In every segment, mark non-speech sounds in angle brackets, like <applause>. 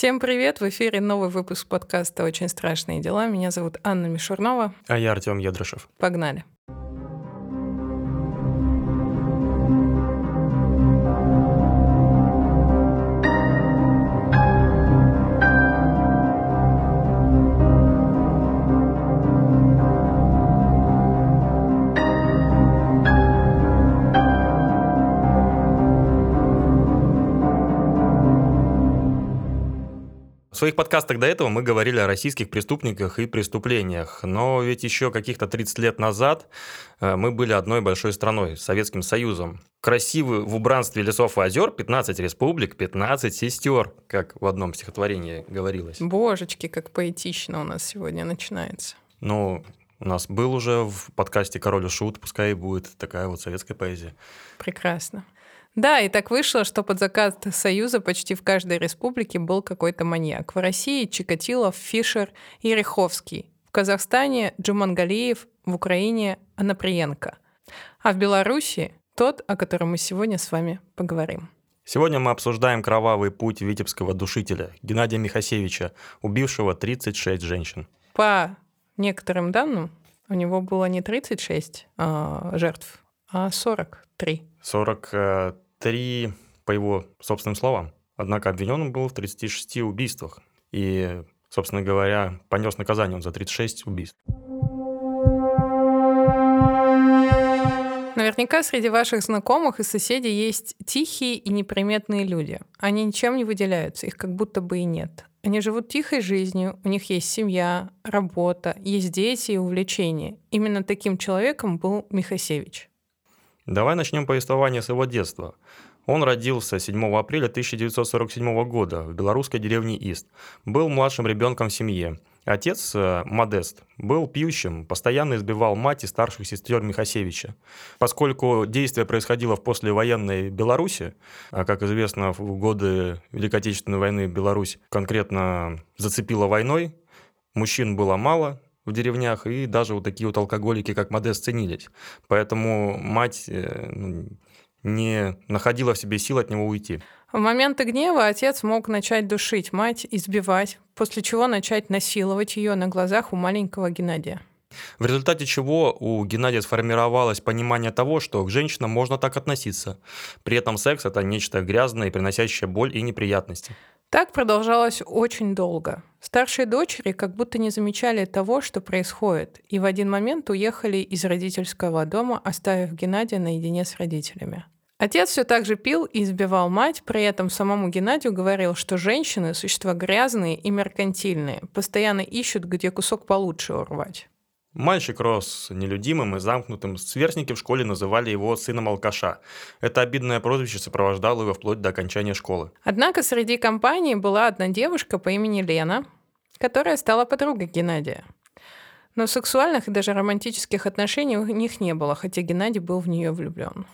Всем привет! В эфире новый выпуск подкаста «Очень страшные дела». Меня зовут Анна Мишурнова. А я Артем Едрышев. Погнали! Своих подкастах до этого мы говорили о российских преступниках и преступлениях, но ведь еще каких-то 30 лет назад э, мы были одной большой страной, Советским Союзом. Красивый в убранстве лесов и озер 15 республик, 15 сестер, как в одном стихотворении говорилось. Божечки, как поэтично у нас сегодня начинается. Ну, у нас был уже в подкасте «Король и шут», пускай и будет такая вот советская поэзия. Прекрасно. Да, и так вышло, что под заказ Союза почти в каждой республике был какой-то маньяк. В России Чикатилов, Фишер и Риховский. В Казахстане Джумангалиев, в Украине Анаприенко. А в Беларуси тот, о котором мы сегодня с вами поговорим. Сегодня мы обсуждаем кровавый путь витебского душителя Геннадия Михасевича, убившего 36 женщин. По некоторым данным, у него было не 36 а, жертв, а 43. 43 по его собственным словам. Однако обвинен был в 36 убийствах. И, собственно говоря, понес наказание он за 36 убийств. Наверняка среди ваших знакомых и соседей есть тихие и неприметные люди. Они ничем не выделяются, их как будто бы и нет. Они живут тихой жизнью, у них есть семья, работа, есть дети и увлечения. Именно таким человеком был Михасевич. Давай начнем повествование с его детства. Он родился 7 апреля 1947 года в белорусской деревне Ист. Был младшим ребенком в семье. Отец, э, Модест, был пьющим, постоянно избивал мать и старших сестер Михасевича. Поскольку действие происходило в послевоенной Беларуси, а, как известно, в годы Великой Отечественной войны Беларусь конкретно зацепила войной, мужчин было мало, в деревнях, и даже вот такие вот алкоголики, как Модест, ценились. Поэтому мать э, ну, не находила в себе сил от него уйти. В моменты гнева отец мог начать душить мать, избивать, после чего начать насиловать ее на глазах у маленького Геннадия. В результате чего у Геннадия сформировалось понимание того, что к женщинам можно так относиться. При этом секс – это нечто грязное и приносящее боль и неприятности. Так продолжалось очень долго. Старшие дочери как будто не замечали того, что происходит, и в один момент уехали из родительского дома, оставив Геннадия наедине с родителями. Отец все так же пил и избивал мать, при этом самому Геннадию говорил, что женщины – существа грязные и меркантильные, постоянно ищут, где кусок получше урвать. Мальчик рос нелюдимым и замкнутым, сверстники в школе называли его сыном алкаша. Это обидное прозвище сопровождало его вплоть до окончания школы. Однако среди компании была одна девушка по имени Лена, которая стала подругой Геннадия. Но сексуальных и даже романтических отношений у них не было, хотя Геннадий был в нее влюблен.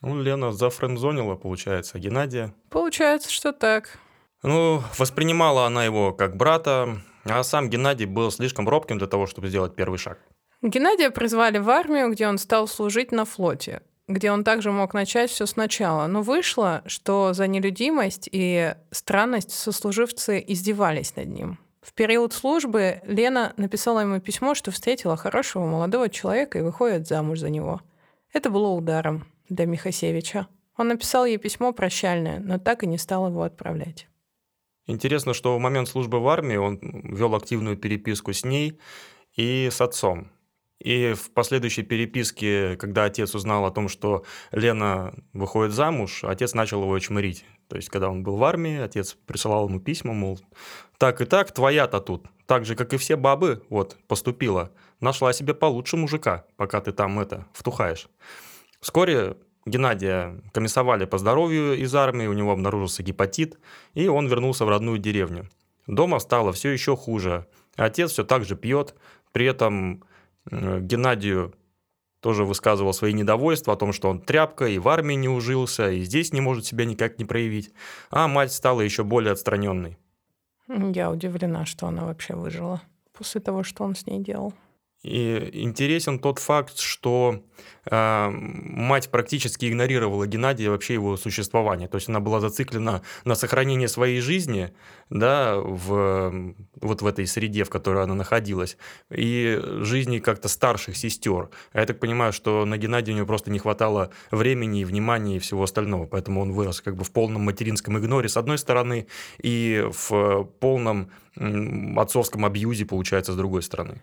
Ну, Лена зафрендзонила, получается, Геннадия. Получается, что так. Ну, воспринимала она его как брата, а сам Геннадий был слишком робким для того, чтобы сделать первый шаг. Геннадия призвали в армию, где он стал служить на флоте, где он также мог начать все сначала. Но вышло, что за нелюдимость и странность сослуживцы издевались над ним. В период службы Лена написала ему письмо, что встретила хорошего молодого человека и выходит замуж за него. Это было ударом для Михасевича. Он написал ей письмо прощальное, но так и не стал его отправлять. Интересно, что в момент службы в армии он вел активную переписку с ней и с отцом. И в последующей переписке, когда отец узнал о том, что Лена выходит замуж, отец начал его чмырить. То есть, когда он был в армии, отец присылал ему письма, мол, так и так, твоя-то тут, так же, как и все бабы, вот, поступила, нашла себе получше мужика, пока ты там это, втухаешь. Вскоре Геннадия комиссовали по здоровью из армии, у него обнаружился гепатит, и он вернулся в родную деревню. Дома стало все еще хуже. Отец все так же пьет, при этом Геннадию тоже высказывал свои недовольства о том, что он тряпка и в армии не ужился, и здесь не может себя никак не проявить. А мать стала еще более отстраненной. Я удивлена, что она вообще выжила после того, что он с ней делал. И интересен тот факт, что э, мать практически игнорировала Геннадия вообще его существование. То есть она была зациклена на сохранении своей жизни да, в, вот в этой среде, в которой она находилась, и жизни как-то старших сестер. А я так понимаю, что на Геннадия у него просто не хватало времени и внимания и всего остального. Поэтому он вырос как бы в полном материнском игноре с одной стороны и в полном отцовском абьюзе, получается, с другой стороны.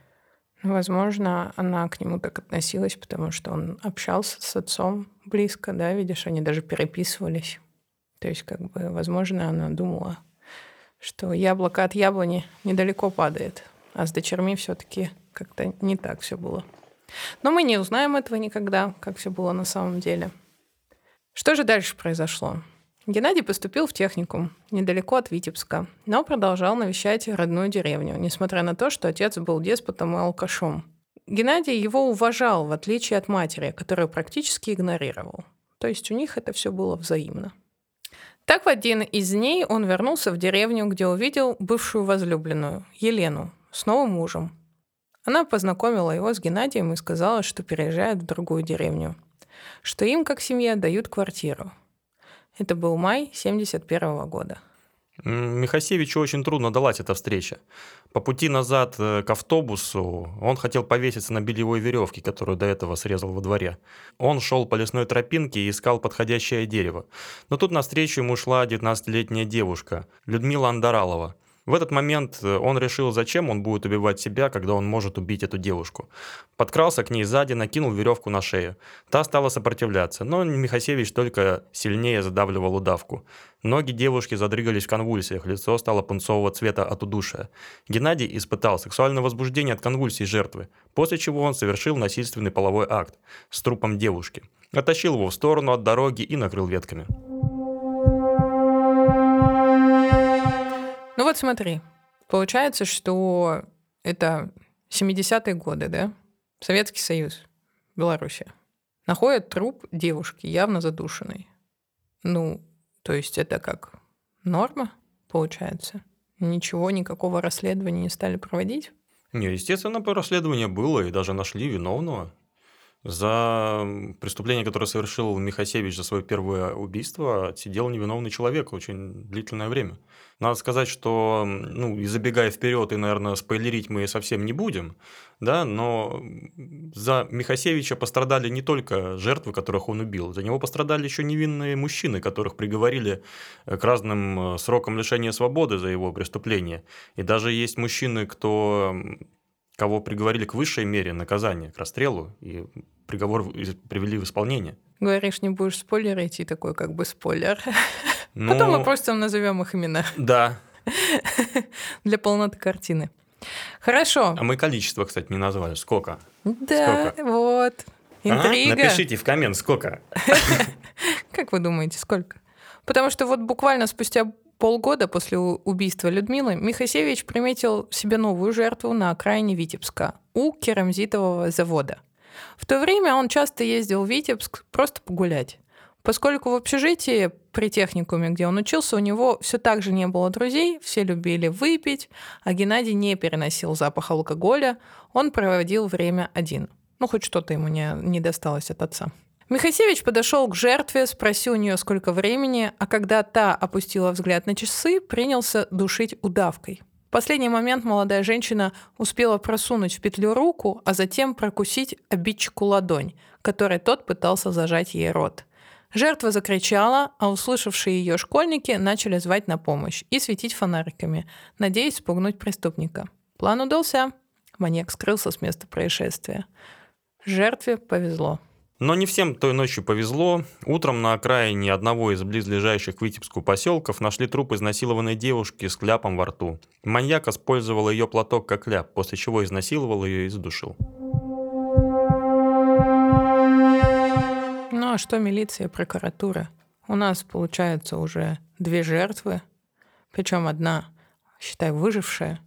Возможно, она к нему так относилась, потому что он общался с отцом близко, да, видишь, они даже переписывались. То есть, как бы, возможно, она думала, что яблоко от яблони недалеко падает, а с дочерьми все-таки как-то не так все было. Но мы не узнаем этого никогда, как все было на самом деле. Что же дальше произошло? Геннадий поступил в техникум, недалеко от Витебска, но продолжал навещать родную деревню, несмотря на то, что отец был деспотом и алкашом. Геннадий его уважал, в отличие от матери, которую практически игнорировал. То есть у них это все было взаимно. Так в один из дней он вернулся в деревню, где увидел бывшую возлюбленную, Елену, с новым мужем. Она познакомила его с Геннадием и сказала, что переезжает в другую деревню, что им, как семье, дают квартиру – это был май 71 года. Михасевичу очень трудно далась эта встреча. По пути назад э, к автобусу он хотел повеситься на бельевой веревке, которую до этого срезал во дворе. Он шел по лесной тропинке и искал подходящее дерево. Но тут навстречу ему шла 19-летняя девушка, Людмила Андаралова. В этот момент э, он решил, зачем он будет убивать себя, когда он может убить эту девушку. Подкрался к ней сзади, накинул веревку на шею. Та стала сопротивляться, но Михасевич только сильнее задавливал удавку. Ноги девушки задрыгались в конвульсиях, лицо стало пунцового цвета от удушия. Геннадий испытал сексуальное возбуждение от конвульсий жертвы, после чего он совершил насильственный половой акт с трупом девушки. Оттащил его в сторону от дороги и накрыл ветками. Вот смотри, получается, что это 70-е годы, да? Советский Союз, Белоруссия. Находят труп девушки, явно задушенной. Ну, то есть это как норма, получается? Ничего, никакого расследования не стали проводить? Не, естественно, по расследованию было, и даже нашли виновного. За преступление, которое совершил Михасевич за свое первое убийство, сидел невиновный человек очень длительное время. Надо сказать, что, ну, и забегая вперед, и, наверное, спойлерить мы совсем не будем, да, но за Михасевича пострадали не только жертвы, которых он убил, за него пострадали еще невинные мужчины, которых приговорили к разным срокам лишения свободы за его преступление. И даже есть мужчины, кто кого приговорили к высшей мере наказания, к расстрелу, и приговор привели в исполнение. Говоришь, не будешь спойлеры идти, такой как бы спойлер. Ну, Потом мы просто назовем их имена. Да. <laughs> Для полноты картины. Хорошо. А мы количество, кстати, не назвали. Сколько? Да, сколько? вот. Интрига. Ага, напишите в коммент, сколько. <laughs> Как вы думаете, сколько? Потому что вот буквально спустя полгода после убийства Людмилы Михасевич приметил себе новую жертву на окраине Витебска у керамзитового завода. В то время он часто ездил в Витебск просто погулять. Поскольку в общежитии при техникуме, где он учился, у него все так же не было друзей, все любили выпить, а Геннадий не переносил запах алкоголя, он проводил время один. Ну, хоть что-то ему не, не досталось от отца. Михасевич подошел к жертве, спросил у нее, сколько времени, а когда та опустила взгляд на часы, принялся душить удавкой. В последний момент молодая женщина успела просунуть в петлю руку, а затем прокусить обидчику ладонь, которой тот пытался зажать ей рот. Жертва закричала, а услышавшие ее школьники начали звать на помощь и светить фонариками, надеясь спугнуть преступника. План удался. Маньяк скрылся с места происшествия. Жертве повезло. Но не всем той ночью повезло. Утром на окраине одного из близлежащих к Витебску поселков нашли труп изнасилованной девушки с кляпом во рту. Маньяк использовал ее платок как кляп, после чего изнасиловал ее и задушил. Ну а что милиция прокуратура? У нас, получается, уже две жертвы, причем одна, считай, выжившая.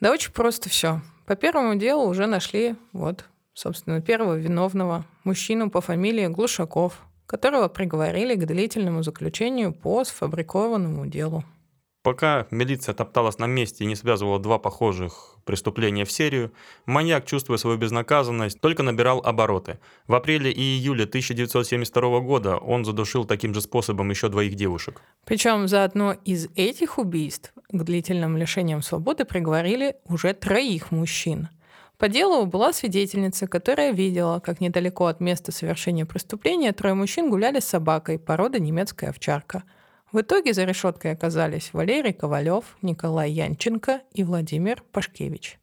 Да очень просто все. По первому делу уже нашли вот собственно, первого виновного, мужчину по фамилии Глушаков, которого приговорили к длительному заключению по сфабрикованному делу. Пока милиция топталась на месте и не связывала два похожих преступления в серию, маньяк, чувствуя свою безнаказанность, только набирал обороты. В апреле и июле 1972 года он задушил таким же способом еще двоих девушек. Причем за одно из этих убийств к длительным лишениям свободы приговорили уже троих мужчин. По делу была свидетельница, которая видела, как недалеко от места совершения преступления трое мужчин гуляли с собакой породы немецкая овчарка – в итоге за решеткой оказались Валерий Ковалев, Николай Янченко и Владимир Пашкевич.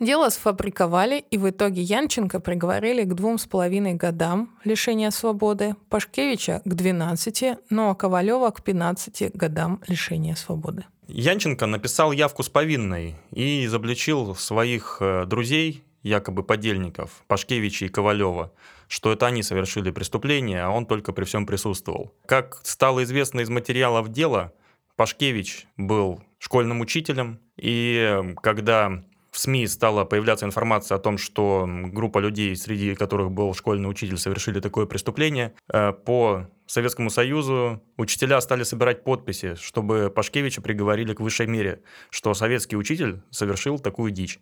Дело сфабриковали, и в итоге Янченко приговорили к двум с половиной годам лишения свободы, Пашкевича к 12, ну а Ковалева к 15 годам лишения свободы. Янченко написал явку с повинной и изобличил своих э, друзей, якобы подельников, Пашкевича и Ковалева, что это они совершили преступление, а он только при всем присутствовал. Как стало известно из материалов дела, Пашкевич был школьным учителем, и когда в СМИ стала появляться информация о том, что группа людей, среди которых был школьный учитель, совершили такое преступление, э, по Советскому Союзу учителя стали собирать подписи, чтобы Пашкевича приговорили к высшей мере, что советский учитель совершил такую дичь.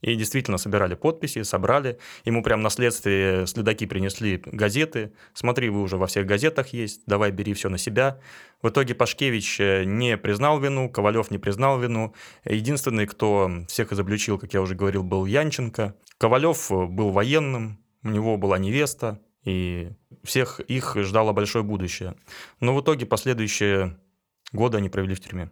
И действительно собирали подписи, собрали. Ему прям на следствие следаки принесли газеты. Смотри, вы уже во всех газетах есть, давай бери все на себя. В итоге Пашкевич э, не признал вину, Ковалев не признал вину. Единственный, кто всех изобличил, как я уже говорил, был Янченко. Ковалев э, был военным, у него была невеста, и всех их ждало большое будущее. Но в итоге последующие годы они провели в тюрьме.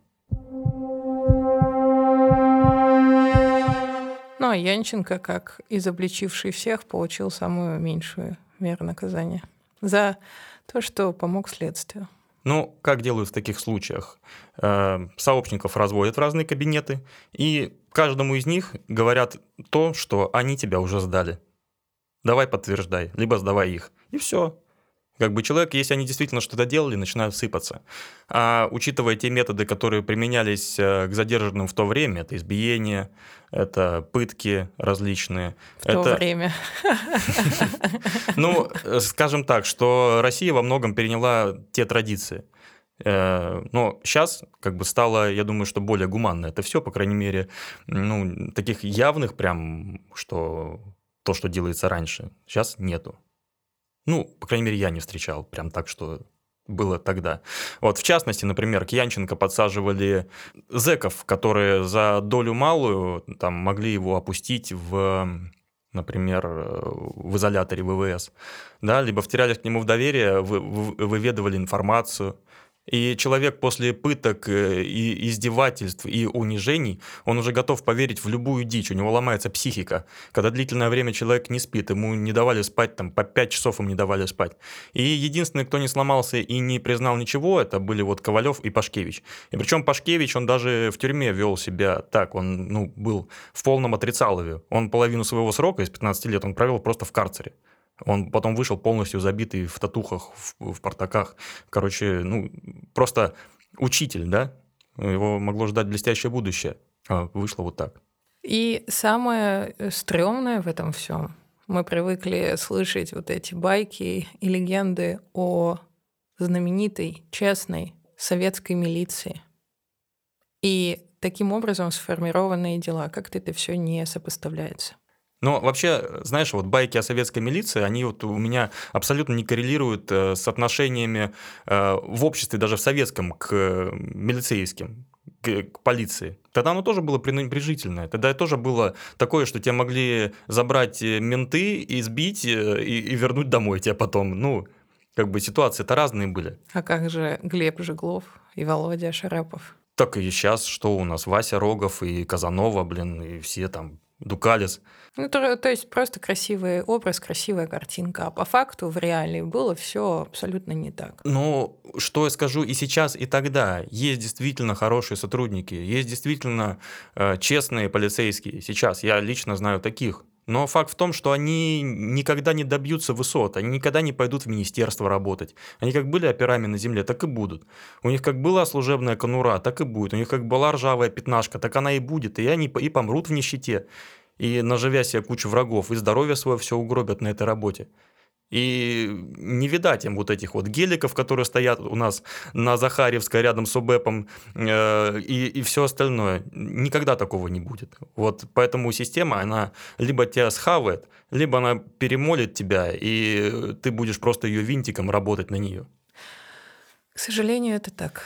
Ну, а Янченко, как изобличивший всех, получил самую меньшую меру наказания за то, что помог следствию. Ну, как делают в таких случаях? Э, сообщников разводят в разные кабинеты, и каждому из них говорят то, что они тебя уже сдали. Давай подтверждай, либо сдавай их. И все. Как бы человек, если они действительно что-то делали, начинают сыпаться. А учитывая те методы, которые применялись э, к задержанным в то время, это избиение, это пытки различные. В это... то время. <laughs> Ну, э, скажем так, что Россия во многом переняла те традиции. Э, но сейчас как бы стало, я думаю, что более гуманно это все, по крайней мере, ну, таких явных прям, что то, что делается раньше, сейчас нету. Ну, по крайней мере, я не встречал прям так, что было тогда. Вот, в частности, например, Кьянченко подсаживали зеков, которые за долю малую там могли его опустить в например, в изоляторе ВВС, да, либо втерялись к нему в доверие, вы, вы, выведывали информацию, и человек после пыток э, и издевательств и унижений, он уже готов поверить в любую дичь, у него ломается психика. Когда длительное время человек не спит, ему не давали спать, там по 5 часов ему не давали спать. И единственный, кто не сломался и не признал ничего, это были вот Ковалев и Пашкевич. И причем Пашкевич, он даже в тюрьме вел себя так, он ну, был в полном отрицалове. Он половину своего срока, из 15 лет, он провел просто в карцере. Он потом вышел полностью забитый в татухах, в, в портаках. Короче, ну, просто учитель, да? Его могло ждать блестящее будущее. А вышло вот так. И самое э, стрёмное в этом всем, мы привыкли слышать вот эти байки и легенды о знаменитой, честной советской милиции. И таким образом сформированные дела, как-то это все не сопоставляется. Но вообще, знаешь, вот байки о советской милиции, они вот у меня абсолютно не коррелируют э, с отношениями э, в обществе, даже в советском, к милицейским, к, полиции. Тогда оно тоже было пренебрежительное. Тогда тоже было такое, что тебя могли забрать э, менты, избить и, и вернуть домой тебя потом. Ну, как бы ситуации-то разные были. А как же Глеб Жеглов и Володя Шарапов? Так и сейчас, что у нас, Вася Рогов и Казанова, блин, и все там Дукалис. Ну, то, то есть просто красивый образ, красивая картинка. А по факту в реалии было все абсолютно не так. Ну, что я скажу и сейчас, и тогда. Есть действительно хорошие сотрудники, есть действительно э, честные полицейские. Сейчас я лично знаю таких. Но факт в том, что они никогда не добьются высот, они никогда не пойдут в министерство работать. Они как были операми на земле, так и будут. У них как была служебная конура, так и будет. У них как была ржавая пятнашка, так она и будет. И они и помрут в нищете. И наживя себе кучу врагов, и здоровье свое все угробят на этой работе. И не видать им вот этих вот геликов, которые стоят у нас на Захаревской рядом с УБЭПом э, и, и все остальное. Никогда такого не будет. Вот поэтому система, она либо тебя схавает, либо она перемолит тебя, и ты будешь просто ее винтиком работать на нее. К сожалению, это так.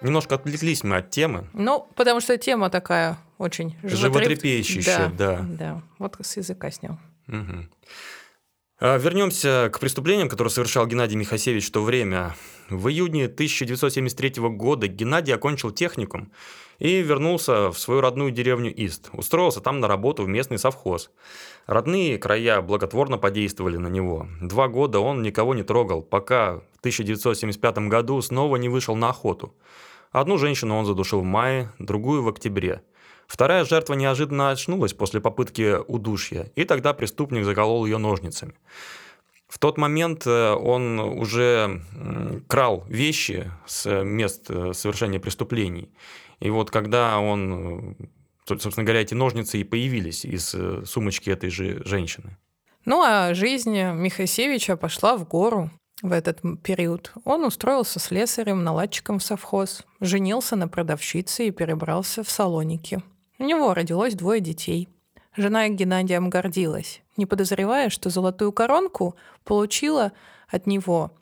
Немножко отвлеклись мы от темы. Ну, потому что тема такая очень животрепещущая, да. Да, да. Вот с языка снял. Угу. Вернемся к преступлениям, которые совершал Геннадий Михасевич в то время. В июне 1973 года Геннадий окончил техникум и вернулся в свою родную деревню Ист. Устроился там на работу в местный совхоз. Родные края благотворно подействовали на него. Два года он никого не трогал, пока в 1975 году снова не вышел на охоту. Одну женщину он задушил в мае, другую в октябре. Вторая жертва неожиданно очнулась после попытки удушья, и тогда преступник заколол ее ножницами. В тот момент э, он уже крал вещи с мест э, совершения преступлений. И вот когда он, э, собственно говоря, эти ножницы и появились из сумочки этой же женщины. Ну а жизнь Михасевича пошла в гору в этот период. Он устроился слесарем, наладчиком в совхоз, женился на продавщице и перебрался в Салоники. У него родилось двое детей. Жена Геннадием гордилась, не подозревая, что золотую коронку получила от него,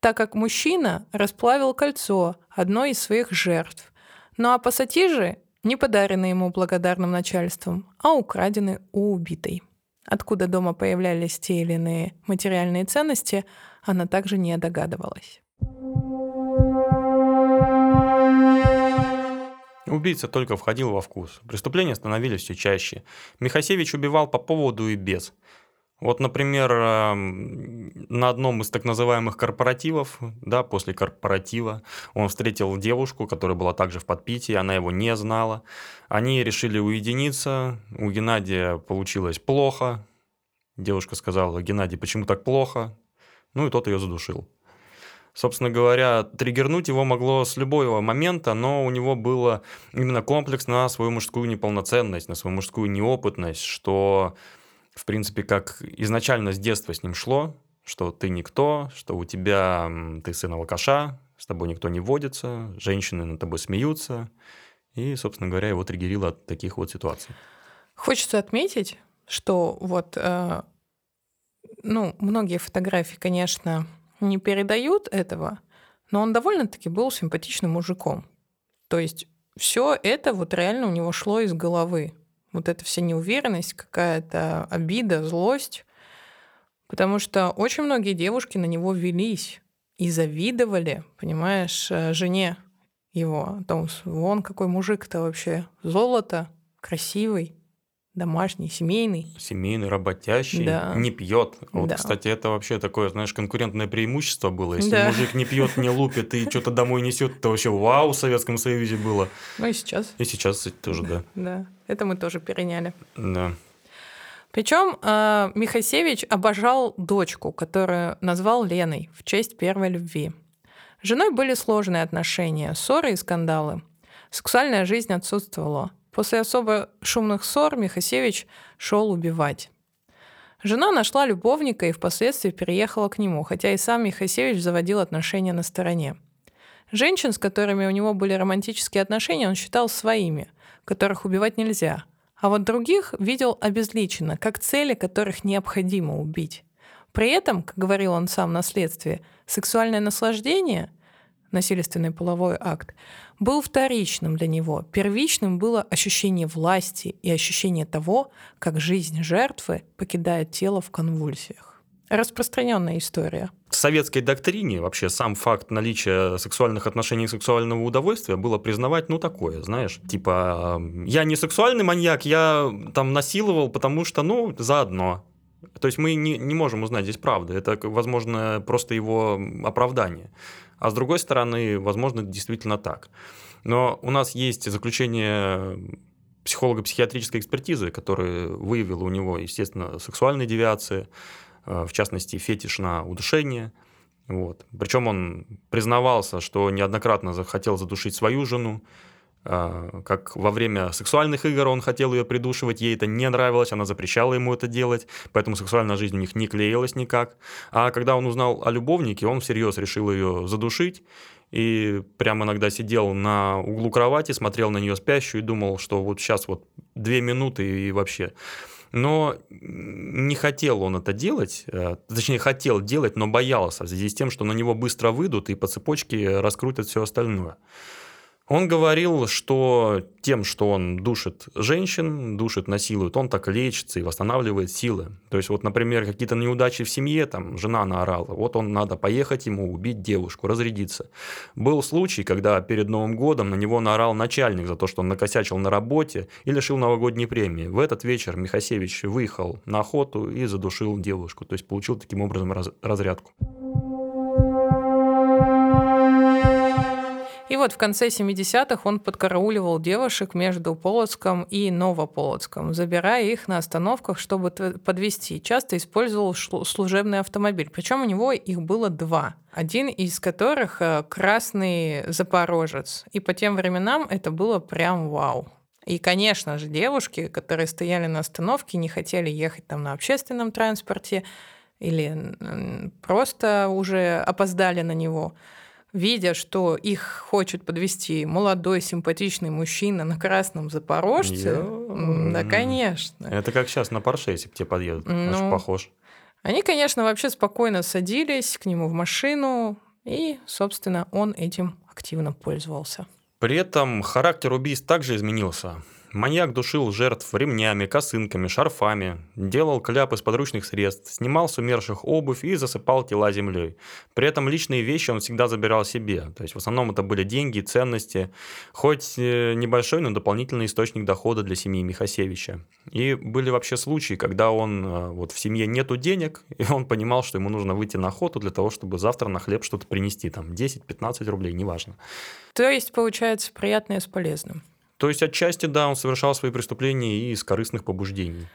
так как мужчина расплавил кольцо одной из своих жертв. Ну а пассатижи не подарены ему благодарным начальством, а украдены у убитой. Откуда дома появлялись те или иные материальные ценности, она также не догадывалась. Убийца только входил во вкус. Преступления становились все чаще. Михасевич убивал по поводу и без. Вот, например, эм, на одном из так называемых корпоративов, да, после корпоратива, он встретил девушку, которая была также в подпитии, она его не знала. Они решили уединиться, у Геннадия получилось плохо. Девушка сказала, Геннадий, почему так плохо? Ну и тот ее задушил. Собственно говоря, триггернуть его могло с любого момента, но у него было именно комплекс на свою мужскую неполноценность, на свою мужскую неопытность, что, в принципе, как изначально с детства с ним шло, что ты никто, что у тебя ты сын алкаша, с тобой никто не водится, женщины над тобой смеются. И, собственно говоря, его триггерило от таких вот ситуаций. Хочется отметить, что вот э, ну, многие фотографии, конечно, не передают этого, но он довольно-таки был симпатичным мужиком. То есть все это вот реально у него шло из головы. Вот эта вся неуверенность, какая-то обида, злость. Потому что очень многие девушки на него велись и завидовали, понимаешь, э, жене его. О том, вон какой мужик-то вообще. Золото, красивый домашний, семейный. Семейный, работящий, да. не пьет. Вот, да. кстати, это вообще такое, знаешь, конкурентное преимущество было. Если да. мужик не пьет, не лупит и что-то домой несет, это вообще вау в Советском Союзе было. Ну и сейчас. И сейчас, кстати, тоже, да. <laughs> Да, это мы тоже переняли. Да. Причем э, Михасевич обожал дочку, которую назвал Леной в честь первой любви. С женой были сложные отношения, ссоры и скандалы. Сексуальная жизнь отсутствовала. После особо шумных ссор Михасевич шел убивать. Жена нашла любовника и впоследствии переехала к нему, хотя и сам Михасевич заводил отношения на стороне. Женщин, с которыми у него были романтические отношения, он считал своими, которых убивать нельзя, а вот других видел обезличенно, как цели, которых необходимо убить. При этом, как говорил он сам на следствии, сексуальное наслаждение, насильственный половой акт, был вторичным для него. Первичным было ощущение власти и ощущение того, как жизнь жертвы покидает тело в конвульсиях. Распространенная история. В советской доктрине вообще сам факт наличия сексуальных отношений и сексуального удовольствия было признавать, ну, такое, знаешь, типа, я не сексуальный маньяк, я там насиловал, потому что, ну, заодно. То есть мы не, не можем узнать здесь правду. Это, возможно, просто его оправдание. А с другой стороны, возможно, действительно так. Но у нас есть заключение психолого-психиатрической экспертизы, которая выявила у него, естественно, сексуальные девиации, э, в частности, фетиш на удушение. Вот. Причем он признавался, что неоднократно захотел задушить свою жену, как во время сексуальных игр он хотел ее придушивать, ей это не нравилось, она запрещала ему это делать, поэтому сексуальная жизнь у них не клеилась никак. А когда он узнал о любовнике, он всерьез решил ее задушить, и прямо иногда сидел на углу кровати, смотрел на нее спящую и думал, что вот сейчас вот две минуты и вообще. Но не хотел он это делать, э, точнее хотел делать, но боялся в связи с тем, что на него быстро выйдут и по цепочке раскрутят все остальное. Он говорил, что тем, что он душит женщин, душит, насилует, он так лечится и восстанавливает силы. То есть вот, например, какие-то неудачи в семье, там жена наорала, вот он надо поехать ему убить девушку, разрядиться. Был случай, когда перед Новым годом на него наорал начальник за то, что он накосячил на работе и лишил новогодней премии. В этот вечер Михасевич выехал на охоту и задушил девушку, то есть получил таким образом раз разрядку. И вот в конце 70-х он подкарауливал девушек между Полоцком и Новополоцком, забирая их на остановках, чтобы подвести. Часто использовал служебный автомобиль. Причем у него их было два. Один из которых э, красный запорожец. И по тем временам это было прям вау. И, конечно же, девушки, которые стояли на остановке, не хотели ехать там на общественном транспорте или просто уже опоздали на него видя, что их хочет подвести молодой симпатичный мужчина на красном запорожце, Йо. да, конечно. Это как сейчас на Порше, если к тебе подъедут. Ну, похож. Они, конечно, вообще спокойно садились к нему в машину, и, собственно, он этим активно пользовался. При этом характер убийств также изменился. Маньяк душил жертв ремнями, косынками, шарфами, делал кляп из подручных средств, снимал с умерших обувь и засыпал тела землей. При этом личные вещи он всегда забирал себе. То есть в основном это были деньги, ценности, хоть э, небольшой, но дополнительный источник дохода для семьи Михасевича. И были вообще случаи, когда он э, вот в семье нету денег, <laughs> и он понимал, что ему нужно выйти на охоту для того, чтобы завтра на хлеб что-то принести, там 10-15 рублей, неважно. То есть получается приятное с полезным. То есть отчасти, да, он совершал свои преступления и из корыстных побуждений.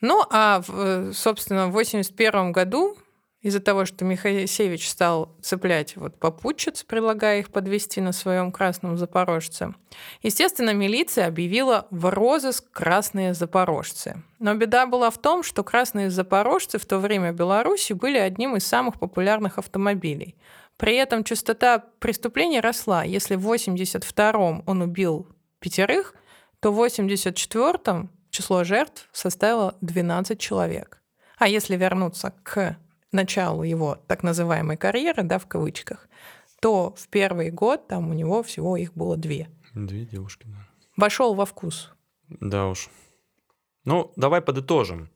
Ну, а, э, собственно, в 1981 году из-за того, что Михаисевич стал цеплять вот попутчиц, предлагая их подвести на своем красном запорожце, естественно, милиция объявила в розыск красные запорожцы. Но беда была в том, что красные запорожцы в то время Беларуси были одним из самых популярных автомобилей. При этом частота преступлений росла. Если в 1982 он убил пятерых, то в 84-м число жертв составило 12 человек. А если вернуться к началу его так называемой карьеры, да, в кавычках, то в первый год там у него всего их было две. Две девушки, да. Вошел во вкус. Да уж. Ну, давай подытожим.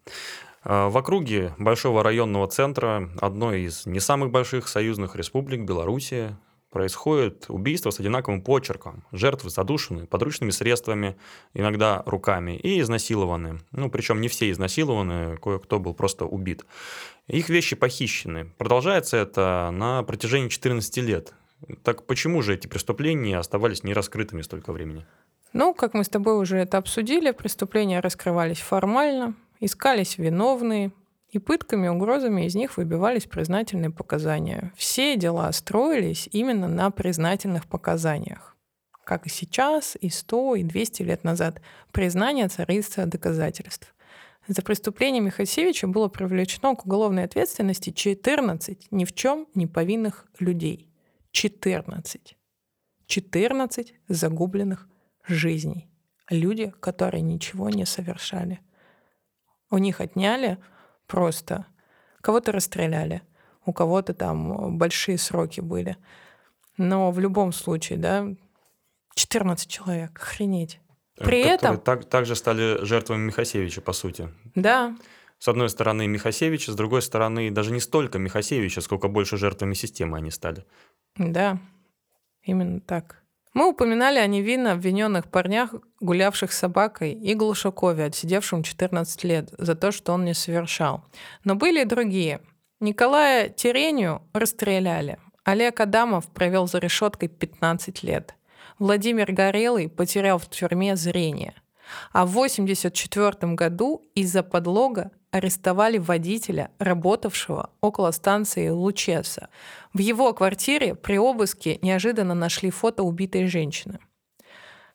А, в округе большого районного центра одной из не самых больших союзных республик Белоруссия происходит убийство с одинаковым почерком. Жертвы задушены подручными средствами, иногда руками, и изнасилованы. Ну, причем не все изнасилованы, кое-кто был просто убит. Их вещи похищены. Продолжается это на протяжении 14 лет. Так почему же эти преступления оставались нераскрытыми столько времени? Ну, как мы с тобой уже это обсудили, преступления раскрывались формально, искались виновные, и пытками, угрозами из них выбивались признательные показания. Все дела строились именно на признательных показаниях. Как и сейчас, и 100, и 200 лет назад. Признание царица доказательств. За преступление Михасевича было привлечено к уголовной ответственности 14 ни в чем не повинных людей. 14. 14 загубленных жизней. Люди, которые ничего не совершали. У них отняли просто. Кого-то расстреляли, у кого-то там большие сроки были. Но в любом случае, да, 14 человек, охренеть. Э, При этом... Так, также стали жертвами Михасевича, по сути. Да. С одной стороны Михасевича, с другой стороны даже не столько Михасевича, сколько больше жертвами системы они стали. Да, именно так. Мы упоминали о невинно обвиненных парнях, гулявших с собакой, и Глушакове, отсидевшем 14 лет, за то, что он не совершал. Но были и другие. Николая Терению расстреляли. Олег Адамов провел за решеткой 15 лет. Владимир Горелый потерял в тюрьме зрение. А в 1984 году из-за подлога арестовали водителя, работавшего около станции Лучеса. В его квартире при обыске неожиданно нашли фото убитой женщины.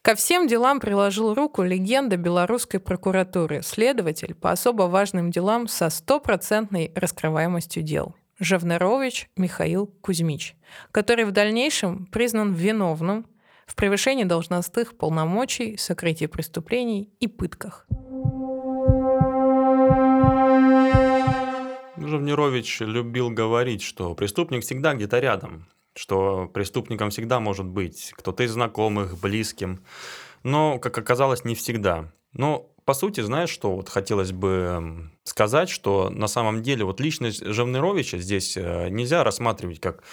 Ко всем делам приложил руку легенда белорусской прокуратуры, следователь по особо важным делам со стопроцентной раскрываемостью дел. Жавнерович Михаил Кузьмич, который в дальнейшем признан виновным в превышении должностных полномочий, сокрытии преступлений и пытках. Жавнерович любил говорить, что преступник всегда где-то рядом, что преступником всегда может быть кто-то из знакомых, близким, но, как оказалось, не всегда. Но, по сути, знаешь, что вот хотелось бы сказать, что на самом деле вот личность Жавнеровича здесь э, нельзя рассматривать как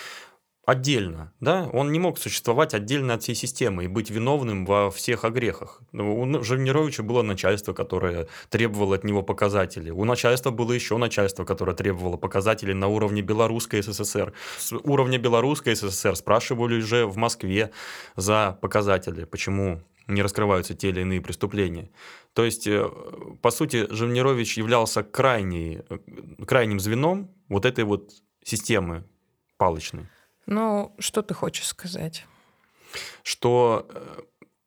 отдельно, да, он не мог существовать отдельно от всей системы и быть виновным во всех огрехах. У Жавнировича было начальство, которое требовало от него показателей. У начальства было еще начальство, которое требовало показателей на уровне Белорусской СССР. С уровня Белорусской СССР спрашивали уже в Москве за показатели, почему не раскрываются те или иные преступления. То есть, э, по сути, Жавнирович являлся крайней, э, крайним звеном вот этой вот системы палочной. Ну, что ты хочешь сказать? Что э,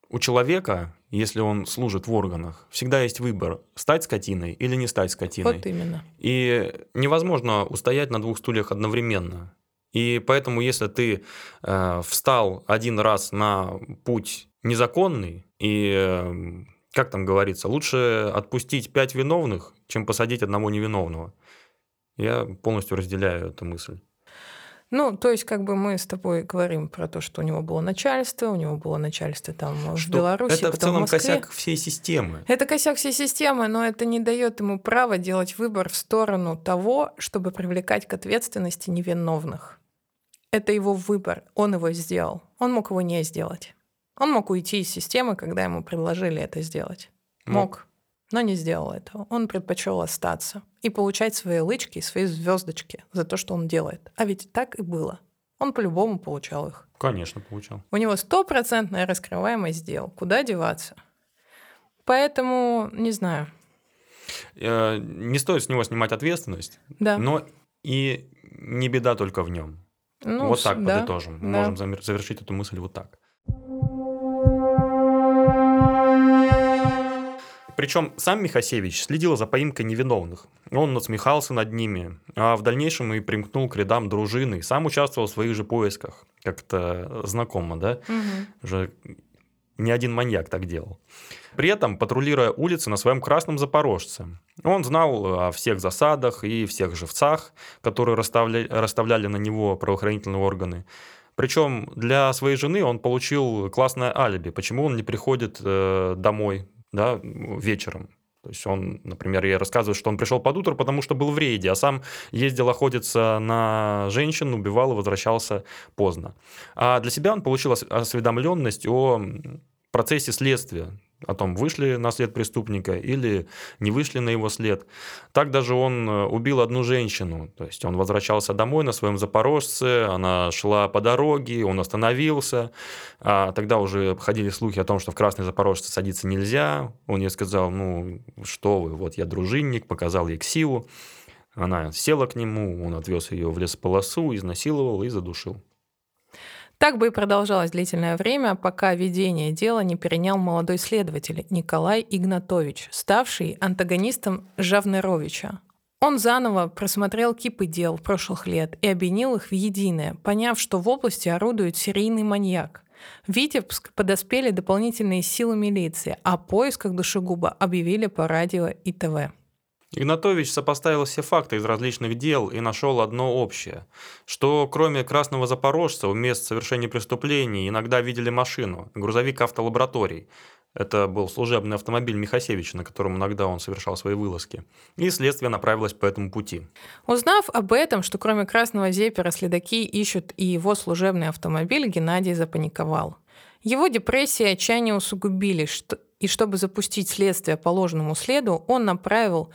у человека, если он служит в органах, всегда есть выбор, стать скотиной или не стать скотиной. Вот именно. И невозможно устоять на двух стульях одновременно. И поэтому, если ты э, встал один раз на путь незаконный, и, э, как там говорится, лучше отпустить пять виновных, чем посадить одного невиновного. Я полностью разделяю эту мысль. Ну, то есть, как бы мы с тобой говорим про то, что у него было начальство, у него было начальство там что? в Беларуси, это в целом в Москве. косяк всей системы. Это косяк всей системы, но это не дает ему права делать выбор в сторону того, чтобы привлекать к ответственности невиновных. Это его выбор, он его сделал. Он мог его не сделать. Он мог уйти из системы, когда ему предложили это сделать. Мог но не сделал этого. Он предпочел остаться и получать свои лычки, свои звездочки за то, что он делает. А ведь так и было. Он по-любому получал их. Конечно, получал. У него стопроцентная раскрываемость дел. Куда деваться? Поэтому, не знаю. Э, не стоит с него снимать ответственность, да. но и не беда только в нем. Ну, вот так да, подытожим. Да. Можем завершить эту мысль вот так. Причем сам Михасевич следил за поимкой невиновных. Он насмехался над ними, а в дальнейшем и примкнул к рядам дружины, сам участвовал в своих же поисках. Как-то знакомо, да? Угу. Уже ни один маньяк так делал. При этом, патрулируя улицы на своем красном запорожце, он знал о всех засадах и всех живцах, которые расставляли, расставляли на него правоохранительные органы. Причем для своей жены он получил классное алиби, почему он не приходит э, домой да, вечером. То есть он, например, я рассказываю, что он пришел под утро, потому что был в рейде, а сам ездил охотиться на женщин, убивал и возвращался поздно. А для себя он получил осведомленность о процессе следствия о том, вышли на след преступника или не вышли на его след. Так даже он э, убил одну женщину. То есть он возвращался домой на своем запорожце, она шла по дороге, он остановился. А тогда уже ходили слухи о том, что в красный запорожце садиться нельзя. Он ей сказал, ну что вы, вот я дружинник, показал ей ксиву. Она села к нему, он отвез ее в лесополосу, изнасиловал и задушил. Так бы и продолжалось длительное время, пока ведение дела не перенял молодой следователь Николай Игнатович, ставший антагонистом Жавнеровича. Он заново просмотрел кипы дел прошлых лет и объединил их в единое, поняв, что в области орудует серийный маньяк. В Витебск подоспели дополнительные силы милиции, а о поисках душегуба объявили по радио и ТВ. Игнатович сопоставил все факты из различных дел и нашел одно общее, что кроме красного запорожца у мест совершения преступлений иногда видели машину, грузовик автолабораторий. Это был служебный автомобиль Михасевича, на котором иногда он совершал свои вылазки. И следствие направилось по этому пути. Узнав об этом, что кроме красного зепера следаки ищут и его служебный автомобиль, Геннадий запаниковал. Его депрессия и отчаяние усугубили, и чтобы запустить следствие по ложному следу, он направил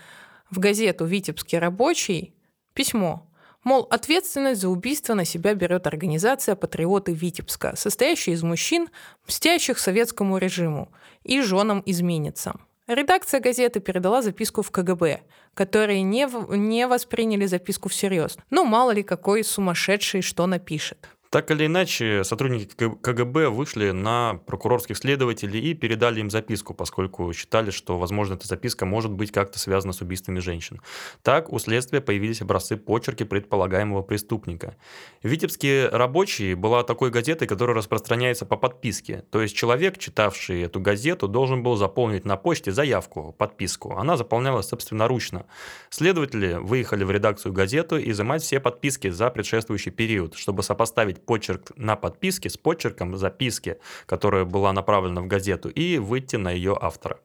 в газету «Витебский рабочий» письмо, мол, ответственность за убийство на себя берет организация «Патриоты Витебска», состоящая из мужчин, мстящих советскому режиму и женам-изменницам. Редакция газеты передала записку в КГБ, которые не, не восприняли записку всерьез. Ну, мало ли какой сумасшедший что напишет. Так или иначе, сотрудники КГБ вышли на прокурорских следователей и передали им записку, поскольку считали, что, возможно, эта записка может быть как-то связана с убийствами женщин. Так у следствия появились образцы почерки предполагаемого преступника. Витебские рабочие была такой газетой, которая распространяется по подписке. То есть человек, читавший эту газету, должен был заполнить на почте заявку, подписку. Она заполнялась собственноручно. Следователи выехали в редакцию газету изымать все подписки за предшествующий период, чтобы сопоставить почерк на подписке с почерком записки, которая была направлена в газету, и выйти на ее автора.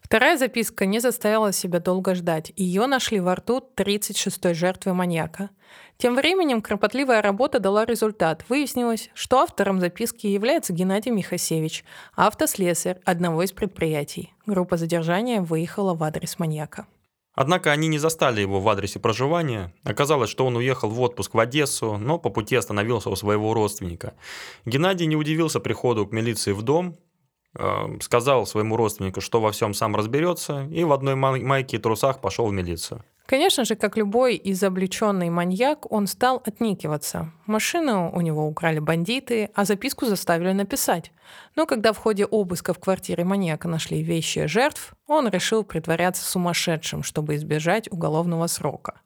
Вторая записка не заставила себя долго ждать. Ее нашли во рту 36-й жертвы маньяка. Тем временем кропотливая работа дала результат. Выяснилось, что автором записки является Геннадий Михасевич, автослесарь одного из предприятий. Группа задержания выехала в адрес маньяка. Однако они не застали его в адресе проживания. Оказалось, что он уехал в отпуск в Одессу, но по пути остановился у своего родственника. Геннадий не удивился приходу к милиции в дом, э, сказал своему родственнику, что во всем сам разберется, и в одной майке и трусах пошел в милицию. Конечно же, как любой изобличенный маньяк, он стал отникиваться. Машину у него украли бандиты, а записку заставили написать. Но когда в ходе обыска в квартире маньяка нашли вещи жертв, он решил притворяться сумасшедшим, чтобы избежать уголовного срока.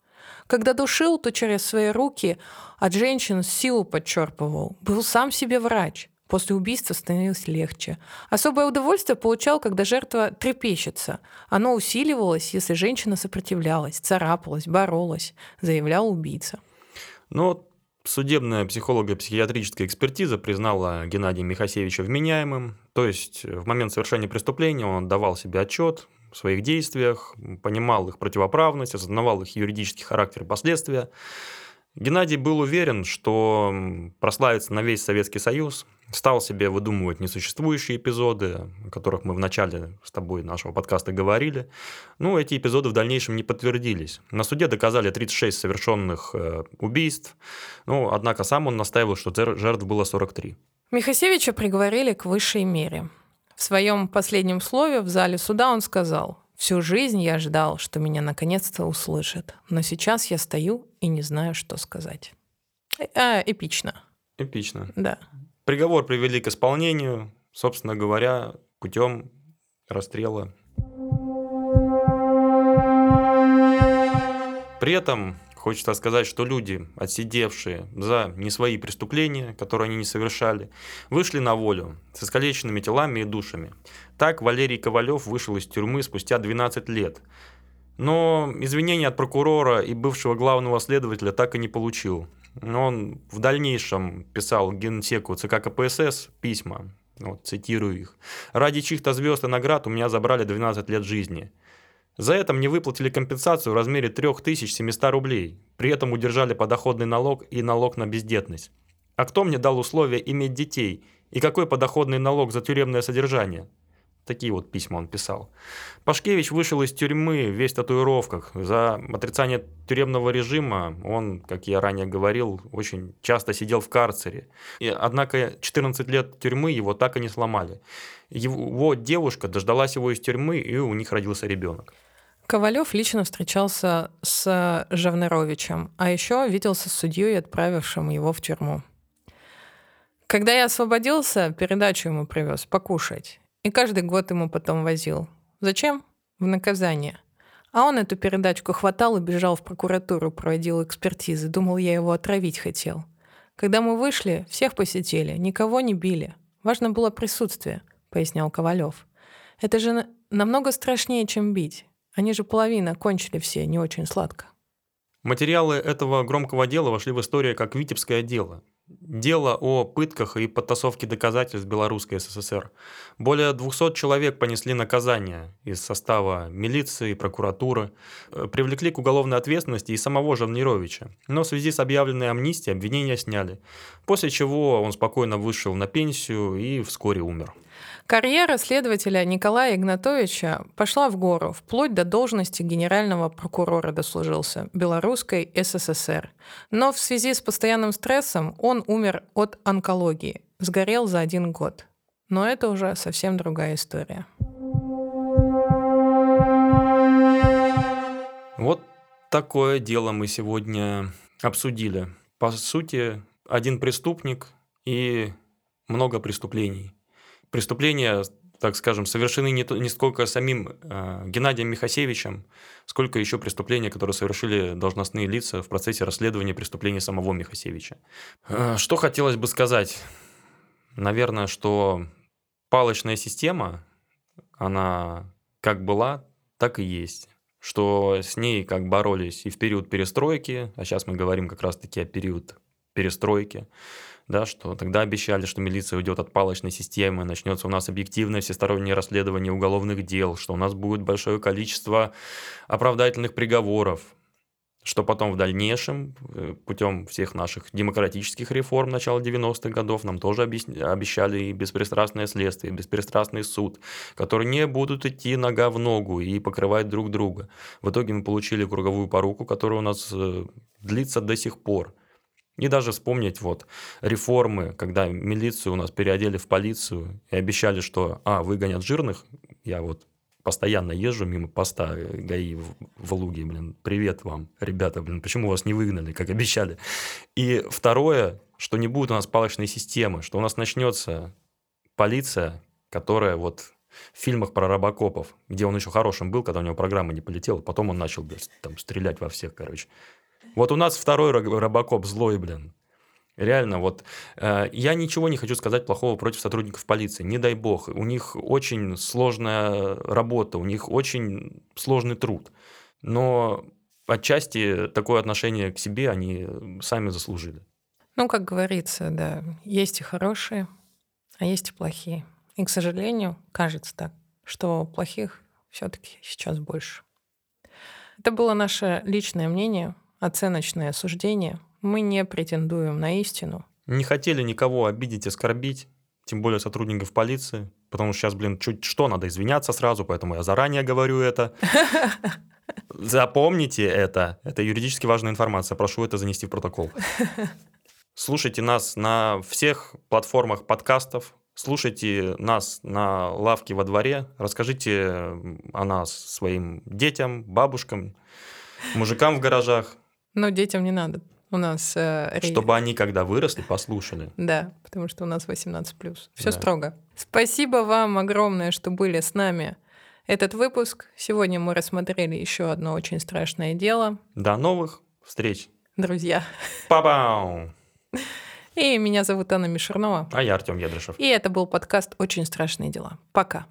Когда душил, то через свои руки от женщин силу подчерпывал. Был сам себе врач. После убийства становилось легче. Особое удовольствие получал, когда жертва трепещется. Оно усиливалось, если женщина сопротивлялась, царапалась, боролась, заявлял убийца. Но судебная психолого-психиатрическая экспертиза признала Геннадия Михасевича вменяемым. То есть в момент совершения преступления он давал себе отчет в своих действиях, понимал их противоправность, осознавал их юридический характер и последствия. Геннадий был уверен, что прославится на весь Советский Союз, стал себе выдумывать несуществующие эпизоды, о которых мы в начале с тобой нашего подкаста говорили. Ну, эти эпизоды в дальнейшем не подтвердились. На суде доказали 36 совершенных э, убийств, ну, однако сам он настаивал, что жертв было 43. Михасевича приговорили к высшей мере. В своем последнем слове в зале суда он сказал Всю жизнь я ждал, что меня наконец-то услышат, но сейчас я стою и не знаю, что сказать. Э, эпично. Эпично. Да. Приговор привели к исполнению, собственно говоря, путем расстрела. При этом Хочется сказать, что люди, отсидевшие за не свои преступления, которые они не совершали, вышли на волю с искалеченными телами и душами. Так Валерий Ковалев вышел из тюрьмы спустя 12 лет. Но извинения от прокурора и бывшего главного следователя так и не получил. Но он в дальнейшем писал генсеку ЦК КПСС письма, вот, цитирую их. «Ради чьих-то звезд и наград у меня забрали 12 лет жизни. За это мне выплатили компенсацию в размере 3700 рублей. При этом удержали подоходный налог и налог на бездетность. А кто мне дал условия иметь детей? И какой подоходный налог за тюремное содержание? Такие вот письма он писал. Пашкевич вышел из тюрьмы весь в татуировках. За отрицание тюремного режима он, как я ранее говорил, очень часто сидел в карцере. И, однако 14 лет тюрьмы его так и не сломали. Его девушка дождалась его из тюрьмы, и у них родился ребенок. Ковалев лично встречался с Жавнеровичем, а еще виделся с судьей, отправившим его в тюрьму. Когда я освободился, передачу ему привез покушать. И каждый год ему потом возил. Зачем? В наказание. А он эту передачку хватал и бежал в прокуратуру, проводил экспертизы. Думал, я его отравить хотел. Когда мы вышли, всех посетили, никого не били. Важно было присутствие, пояснял Ковалев. Это же намного страшнее, чем бить. Они же половина кончили все не очень сладко. Материалы этого громкого дела вошли в историю как «Витебское дело». Дело о пытках и подтасовке доказательств Белорусской ССР. Более 200 человек понесли наказание из состава милиции прокуратуры. Э, привлекли к уголовной ответственности и самого Жавнировича. Но в связи с объявленной амнистией обвинения сняли. После чего он спокойно вышел на пенсию и вскоре умер. Карьера следователя Николая Игнатовича пошла в гору, вплоть до должности генерального прокурора дослужился Белорусской СССР. Но в связи с постоянным стрессом он умер от онкологии, сгорел за один год. Но это уже совсем другая история. Вот такое дело мы сегодня обсудили. По сути, один преступник и много преступлений. Преступления, так скажем, совершены не, не сколько самим э, Геннадием Михасевичем, сколько еще преступления, которые совершили должностные лица в процессе расследования преступлений самого Михасевича. Э, что хотелось бы сказать? Наверное, что палочная система, она как была, так и есть что с ней как боролись и в период перестройки, а сейчас мы говорим как раз-таки о период перестройки, да, что тогда обещали, что милиция уйдет от палочной системы, начнется у нас объективное всестороннее расследование уголовных дел, что у нас будет большое количество оправдательных приговоров, что потом в дальнейшем, э, путем всех наших демократических реформ начала 90-х годов, нам тоже обещали и беспристрастное следствие, и беспристрастный суд, которые не будут идти нога в ногу и покрывать друг друга. В итоге мы получили круговую поруку, которая у нас э, длится до сих пор. И даже вспомнить вот реформы, когда милицию у нас переодели в полицию и обещали, что, а, выгонят жирных, я вот постоянно езжу мимо поста э, ГАИ в, в Луге, блин, привет вам, ребята, блин, почему вас не выгнали, как обещали. И второе, что не будет у нас палочной системы, что у нас начнется полиция, которая вот в фильмах про робокопов, где он еще хорошим был, когда у него программа не полетела, потом он начал там стрелять во всех, короче. Вот у нас второй робокоп злой, блин. Реально, вот э, я ничего не хочу сказать плохого против сотрудников полиции, не дай бог. У них очень сложная работа, у них очень сложный труд. Но отчасти такое отношение к себе они сами заслужили. Ну, как говорится, да, есть и хорошие, а есть и плохие. И, к сожалению, кажется так, что плохих все-таки сейчас больше. Это было наше личное мнение, оценочное суждение – мы не претендуем на истину. Не хотели никого обидеть, оскорбить, тем более сотрудников полиции, потому что сейчас, блин, чуть что, надо извиняться сразу, поэтому я заранее говорю это. <laughs> Запомните это. Это юридически важная информация. Прошу это занести в протокол. <laughs> Слушайте нас на всех платформах подкастов. Слушайте нас на лавке во дворе. Расскажите о нас своим детям, бабушкам, мужикам в гаражах. Но детям не надо у нас... Э, Чтобы они, когда выросли, послушали. Да, потому что у нас 18+. Все да. строго. Спасибо вам огромное, что были с нами этот выпуск. Сегодня мы рассмотрели еще одно очень страшное дело. До новых встреч. Друзья. Па-бау! <laughs> И меня зовут Анна Мишернова. А я Артем Ядрышев. И это был подкаст «Очень страшные дела». Пока.